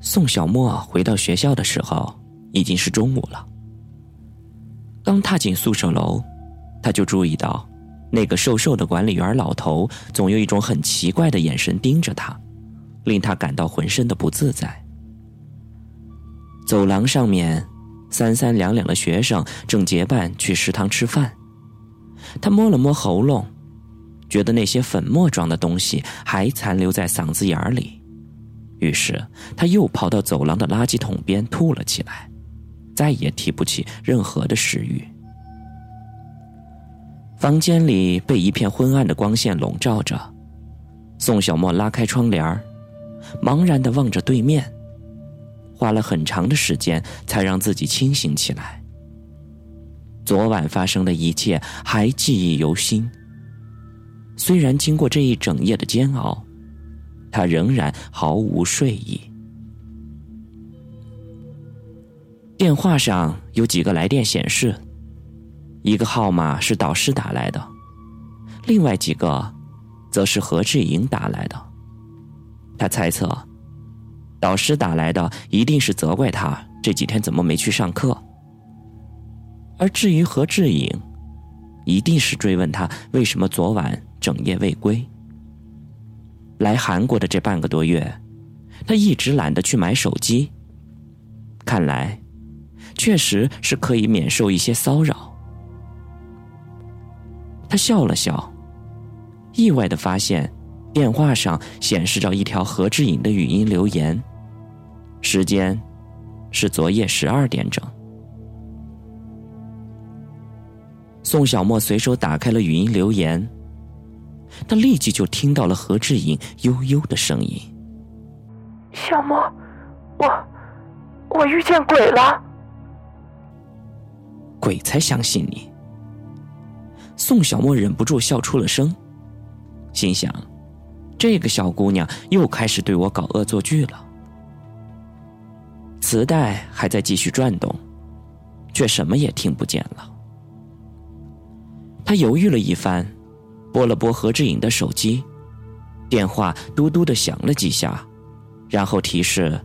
宋小沫回到学校的时候，已经是中午了。刚踏进宿舍楼，他就注意到，那个瘦瘦的管理员老头总有一种很奇怪的眼神盯着他，令他感到浑身的不自在。走廊上面，三三两两的学生正结伴去食堂吃饭。他摸了摸喉咙，觉得那些粉末状的东西还残留在嗓子眼里。于是，他又跑到走廊的垃圾桶边吐了起来，再也提不起任何的食欲。房间里被一片昏暗的光线笼罩着，宋小沫拉开窗帘茫然的望着对面，花了很长的时间才让自己清醒起来。昨晚发生的一切还记忆犹新，虽然经过这一整夜的煎熬。他仍然毫无睡意。电话上有几个来电显示，一个号码是导师打来的，另外几个则是何志颖打来的。他猜测，导师打来的一定是责怪他这几天怎么没去上课，而至于何志颖，一定是追问他为什么昨晚整夜未归。来韩国的这半个多月，他一直懒得去买手机。看来，确实是可以免受一些骚扰。他笑了笑，意外的发现，电话上显示着一条何志颖的语音留言，时间是昨夜十二点整。宋小沫随手打开了语音留言。他立即就听到了何志颖悠悠的声音：“小莫，我我遇见鬼了。”鬼才相信你！宋小沫忍不住笑出了声，心想：这个小姑娘又开始对我搞恶作剧了。磁带还在继续转动，却什么也听不见了。他犹豫了一番。拨了拨何志颖的手机，电话嘟嘟的响了几下，然后提示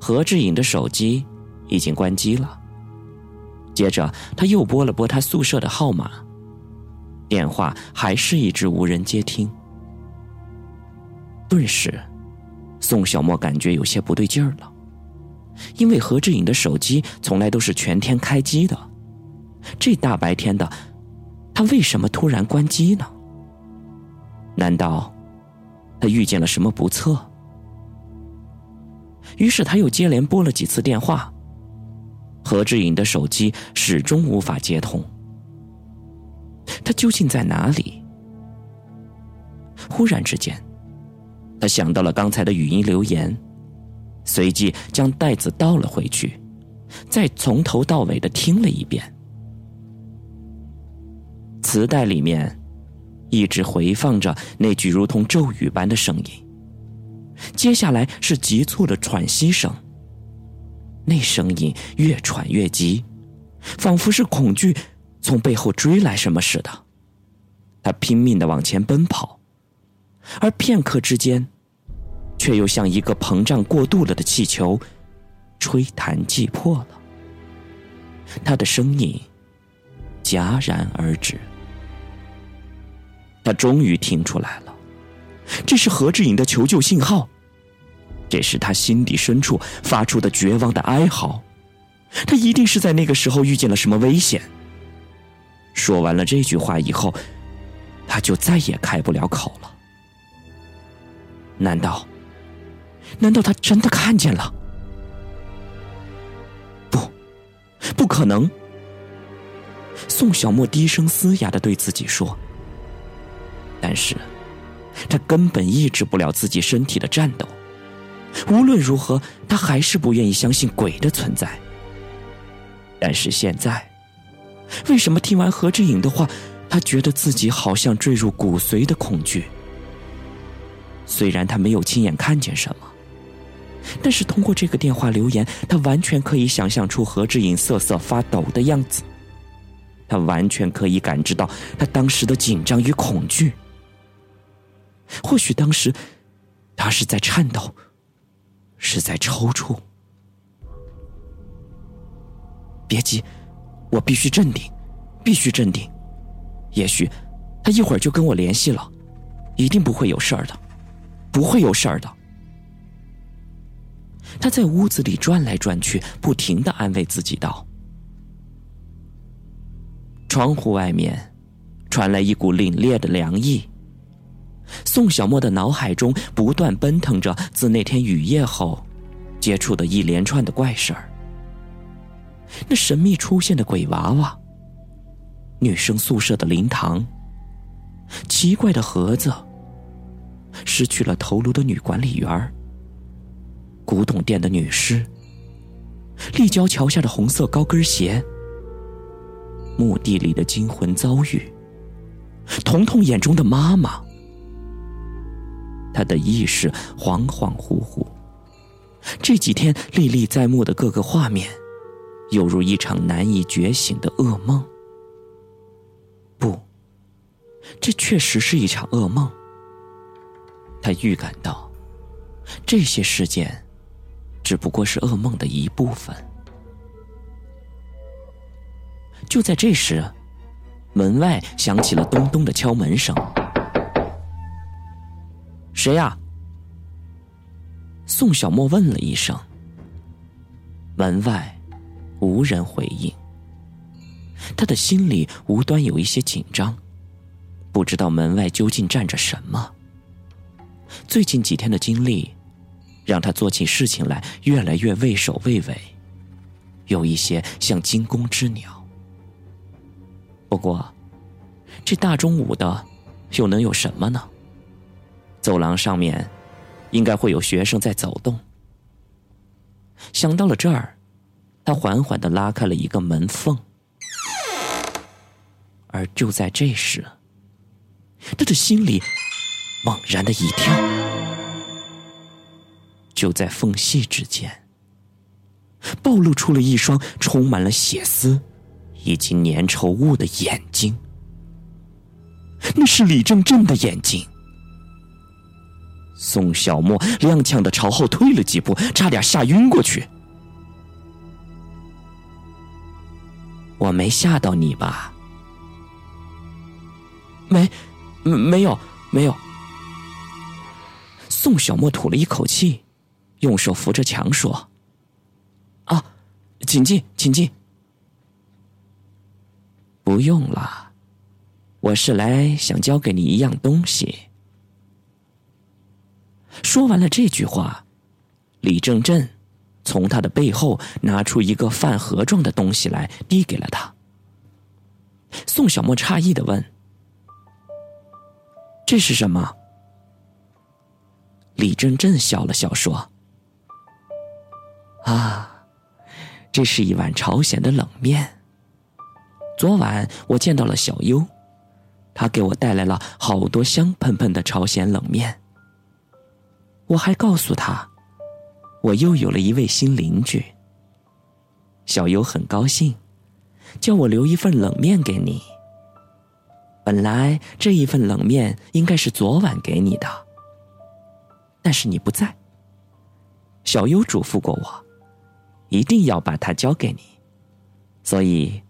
何志颖的手机已经关机了。接着他又拨了拨他宿舍的号码，电话还是一直无人接听。顿时，宋小沫感觉有些不对劲儿了，因为何志颖的手机从来都是全天开机的，这大白天的，他为什么突然关机呢？难道他遇见了什么不测？于是他又接连拨了几次电话，何志颖的手机始终无法接通。他究竟在哪里？忽然之间，他想到了刚才的语音留言，随即将袋子倒了回去，再从头到尾的听了一遍。磁带里面。一直回放着那句如同咒语般的声音，接下来是急促的喘息声。那声音越喘越急，仿佛是恐惧从背后追来什么似的。他拼命的往前奔跑，而片刻之间，却又像一个膨胀过度了的气球，吹弹即破了。他的声音戛然而止。他终于听出来了，这是何志颖的求救信号，这是他心底深处发出的绝望的哀嚎。他一定是在那个时候遇见了什么危险。说完了这句话以后，他就再也开不了口了。难道？难道他真的看见了？不，不可能！宋小沫低声嘶哑的对自己说。但是，他根本抑制不了自己身体的颤抖。无论如何，他还是不愿意相信鬼的存在。但是现在，为什么听完何志颖的话，他觉得自己好像坠入骨髓的恐惧？虽然他没有亲眼看见什么，但是通过这个电话留言，他完全可以想象出何志颖瑟瑟发抖的样子。他完全可以感知到他当时的紧张与恐惧。或许当时，他是在颤抖，是在抽搐。别急，我必须镇定，必须镇定。也许他一会儿就跟我联系了，一定不会有事儿的，不会有事儿的。他在屋子里转来转去，不停的安慰自己道。窗户外面传来一股凛冽的凉意。宋小沫的脑海中不断奔腾着自那天雨夜后接触的一连串的怪事儿：那神秘出现的鬼娃娃、女生宿舍的灵堂、奇怪的盒子、失去了头颅的女管理员、古董店的女尸、立交桥下的红色高跟鞋。墓地里的惊魂遭遇，彤彤眼中的妈妈，他的意识恍恍惚惚。这几天历历在目的各个画面，犹如一场难以觉醒的噩梦。不，这确实是一场噩梦。他预感到，这些事件只不过是噩梦的一部分。就在这时，门外响起了咚咚的敲门声。谁呀？宋小莫问了一声。门外无人回应。他的心里无端有一些紧张，不知道门外究竟站着什么。最近几天的经历，让他做起事情来越来越畏首畏尾，有一些像惊弓之鸟。不过，这大中午的，又能有什么呢？走廊上面，应该会有学生在走动。想到了这儿，他缓缓的拉开了一个门缝，而就在这时，他的心里猛然的一跳，就在缝隙之间，暴露出了一双充满了血丝。以及粘稠物的眼睛，那是李正正的眼睛。宋小沫踉跄的朝后退了几步，差点吓晕过去。我没吓到你吧？没，没有，没有。宋小沫吐了一口气，用手扶着墙说：“啊，请进，请进。”不用了，我是来想交给你一样东西。说完了这句话，李正振从他的背后拿出一个饭盒状的东西来，递给了他。宋小沫诧异的问：“这是什么？”李正振笑了笑说：“啊，这是一碗朝鲜的冷面。”昨晚我见到了小优，他给我带来了好多香喷喷的朝鲜冷面。我还告诉他，我又有了一位新邻居。小优很高兴，叫我留一份冷面给你。本来这一份冷面应该是昨晚给你的，但是你不在。小优嘱咐过我，一定要把它交给你，所以。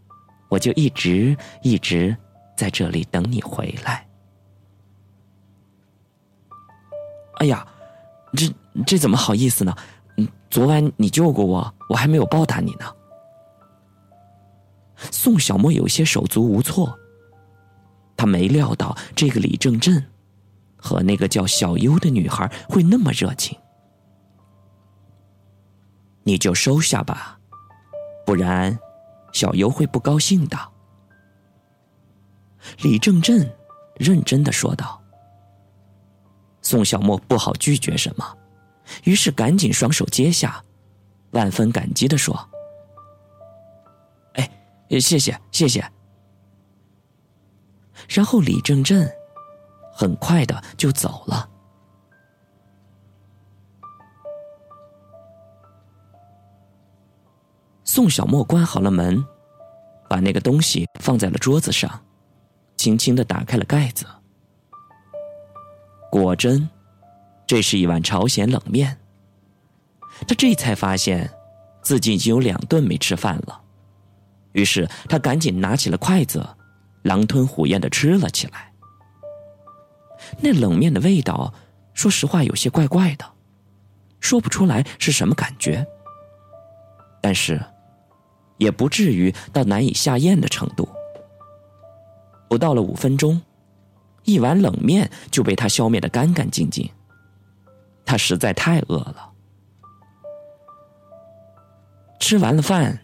我就一直一直在这里等你回来。哎呀，这这怎么好意思呢？昨晚你救过我，我还没有报答你呢。宋小沫有些手足无措，他没料到这个李正振和那个叫小优的女孩会那么热情。你就收下吧，不然。小优会不高兴的，李正振认真的说道。宋小沫不好拒绝什么，于是赶紧双手接下，万分感激的说：“哎，谢谢谢谢。”然后李正正很快的就走了。宋小莫关好了门，把那个东西放在了桌子上，轻轻的打开了盖子，果真。这是一碗朝鲜冷面。他这才发现，自己已经有两顿没吃饭了。于是他赶紧拿起了筷子，狼吞虎咽的吃了起来。那冷面的味道，说实话有些怪怪的，说不出来是什么感觉。但是，也不至于到难以下咽的程度。不到了五分钟，一碗冷面就被他消灭的干干净净。他实在太饿了。吃完了饭，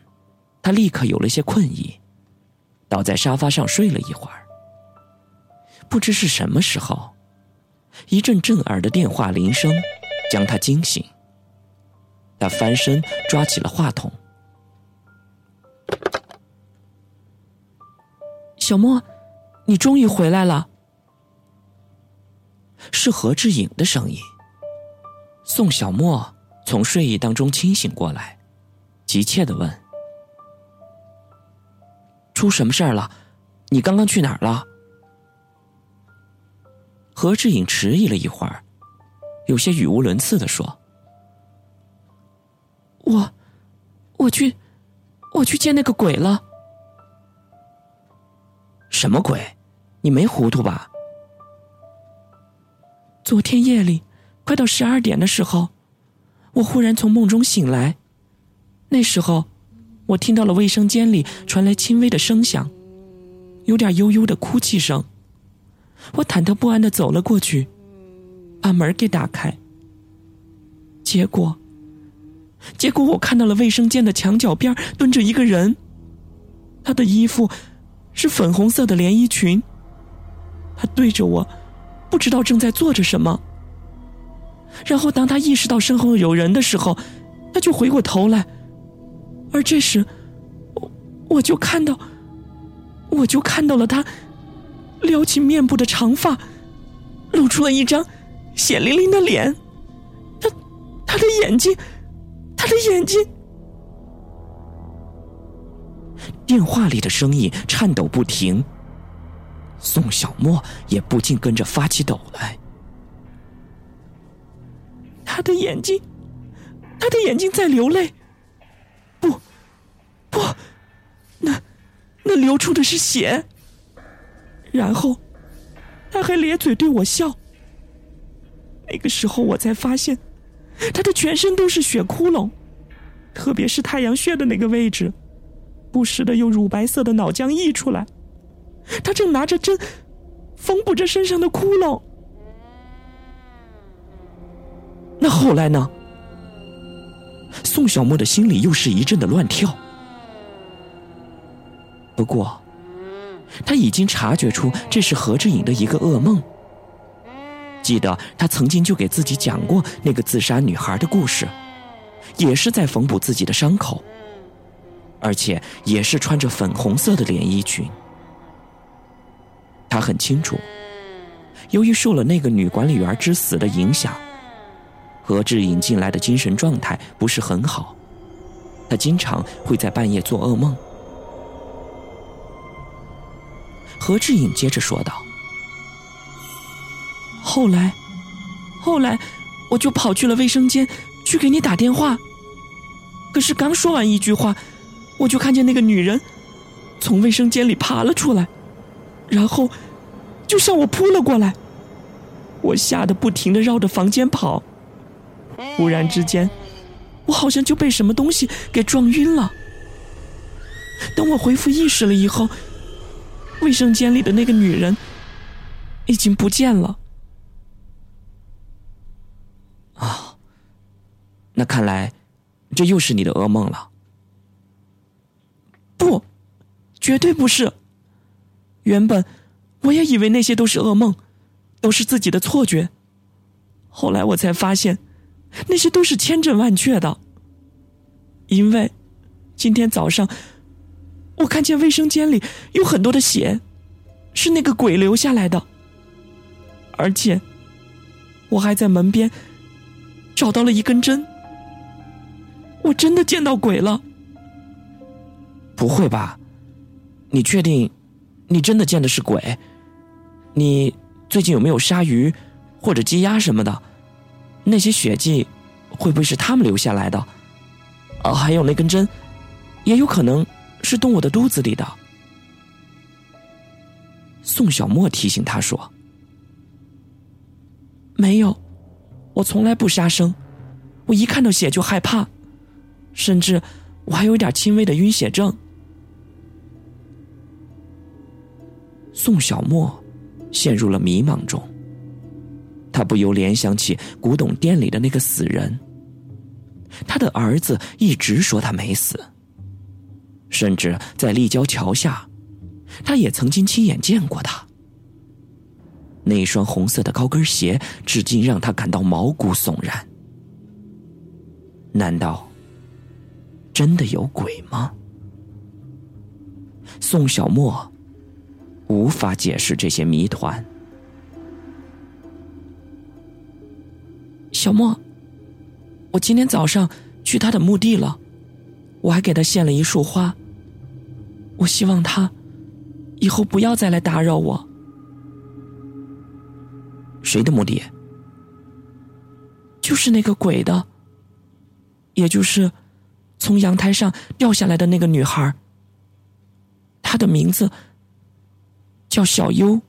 他立刻有了些困意，倒在沙发上睡了一会儿。不知是什么时候，一阵震耳的电话铃声将他惊醒。他翻身抓起了话筒：“小莫，你终于回来了。”是何志颖的声音。宋小莫从睡意当中清醒过来，急切的问：“出什么事儿了？你刚刚去哪儿了？”何志颖迟疑了一会儿，有些语无伦次的说。我，我去，我去见那个鬼了。什么鬼？你没糊涂吧？昨天夜里，快到十二点的时候，我忽然从梦中醒来。那时候，我听到了卫生间里传来轻微的声响，有点悠悠的哭泣声。我忐忑不安的走了过去，把门给打开。结果。结果我看到了卫生间的墙角边蹲着一个人，他的衣服是粉红色的连衣裙。他对着我，不知道正在做着什么。然后当他意识到身后有人的时候，他就回过头来，而这时，我我就看到，我就看到了他撩起面部的长发，露出了一张血淋淋的脸，他他的眼睛。他的眼睛，电话里的声音颤抖不停。宋小沫也不禁跟着发起抖来。他的眼睛，他的眼睛在流泪。不，不，那那流出的是血。然后，他还咧嘴对我笑。那个时候，我才发现。他的全身都是血窟窿，特别是太阳穴的那个位置，不时的有乳白色的脑浆溢出来。他正拿着针缝补着身上的窟窿。那后来呢？宋小沫的心里又是一阵的乱跳。不过，他已经察觉出这是何志颖的一个噩梦。记得他曾经就给自己讲过那个自杀女孩的故事，也是在缝补自己的伤口，而且也是穿着粉红色的连衣裙。他很清楚，由于受了那个女管理员之死的影响，何志颖近来的精神状态不是很好，他经常会在半夜做噩梦。何志颖接着说道。后来，后来，我就跑去了卫生间，去给你打电话。可是刚说完一句话，我就看见那个女人从卫生间里爬了出来，然后就向我扑了过来。我吓得不停的绕着房间跑。忽然之间，我好像就被什么东西给撞晕了。等我恢复意识了以后，卫生间里的那个女人已经不见了。啊那看来，这又是你的噩梦了。不，绝对不是。原本我也以为那些都是噩梦，都是自己的错觉。后来我才发现，那些都是千真万确的。因为今天早上，我看见卫生间里有很多的血，是那个鬼留下来的。而且，我还在门边找到了一根针。我真的见到鬼了，不会吧？你确定？你真的见的是鬼？你最近有没有杀鱼或者鸡鸭什么的？那些血迹会不会是他们留下来的？啊，还有那根针，也有可能是动物的肚子里的。宋小沫提醒他说：“没有，我从来不杀生，我一看到血就害怕，甚至我还有点轻微的晕血症。”宋小沫陷入了迷茫中。他不由联想起古董店里的那个死人。他的儿子一直说他没死，甚至在立交桥下，他也曾经亲眼见过他。那双红色的高跟鞋，至今让他感到毛骨悚然。难道真的有鬼吗？宋小沫无法解释这些谜团。小莫，我今天早上去他的墓地了，我还给他献了一束花。我希望他以后不要再来打扰我。谁的墓地？就是那个鬼的，也就是从阳台上掉下来的那个女孩。她的名字叫小优。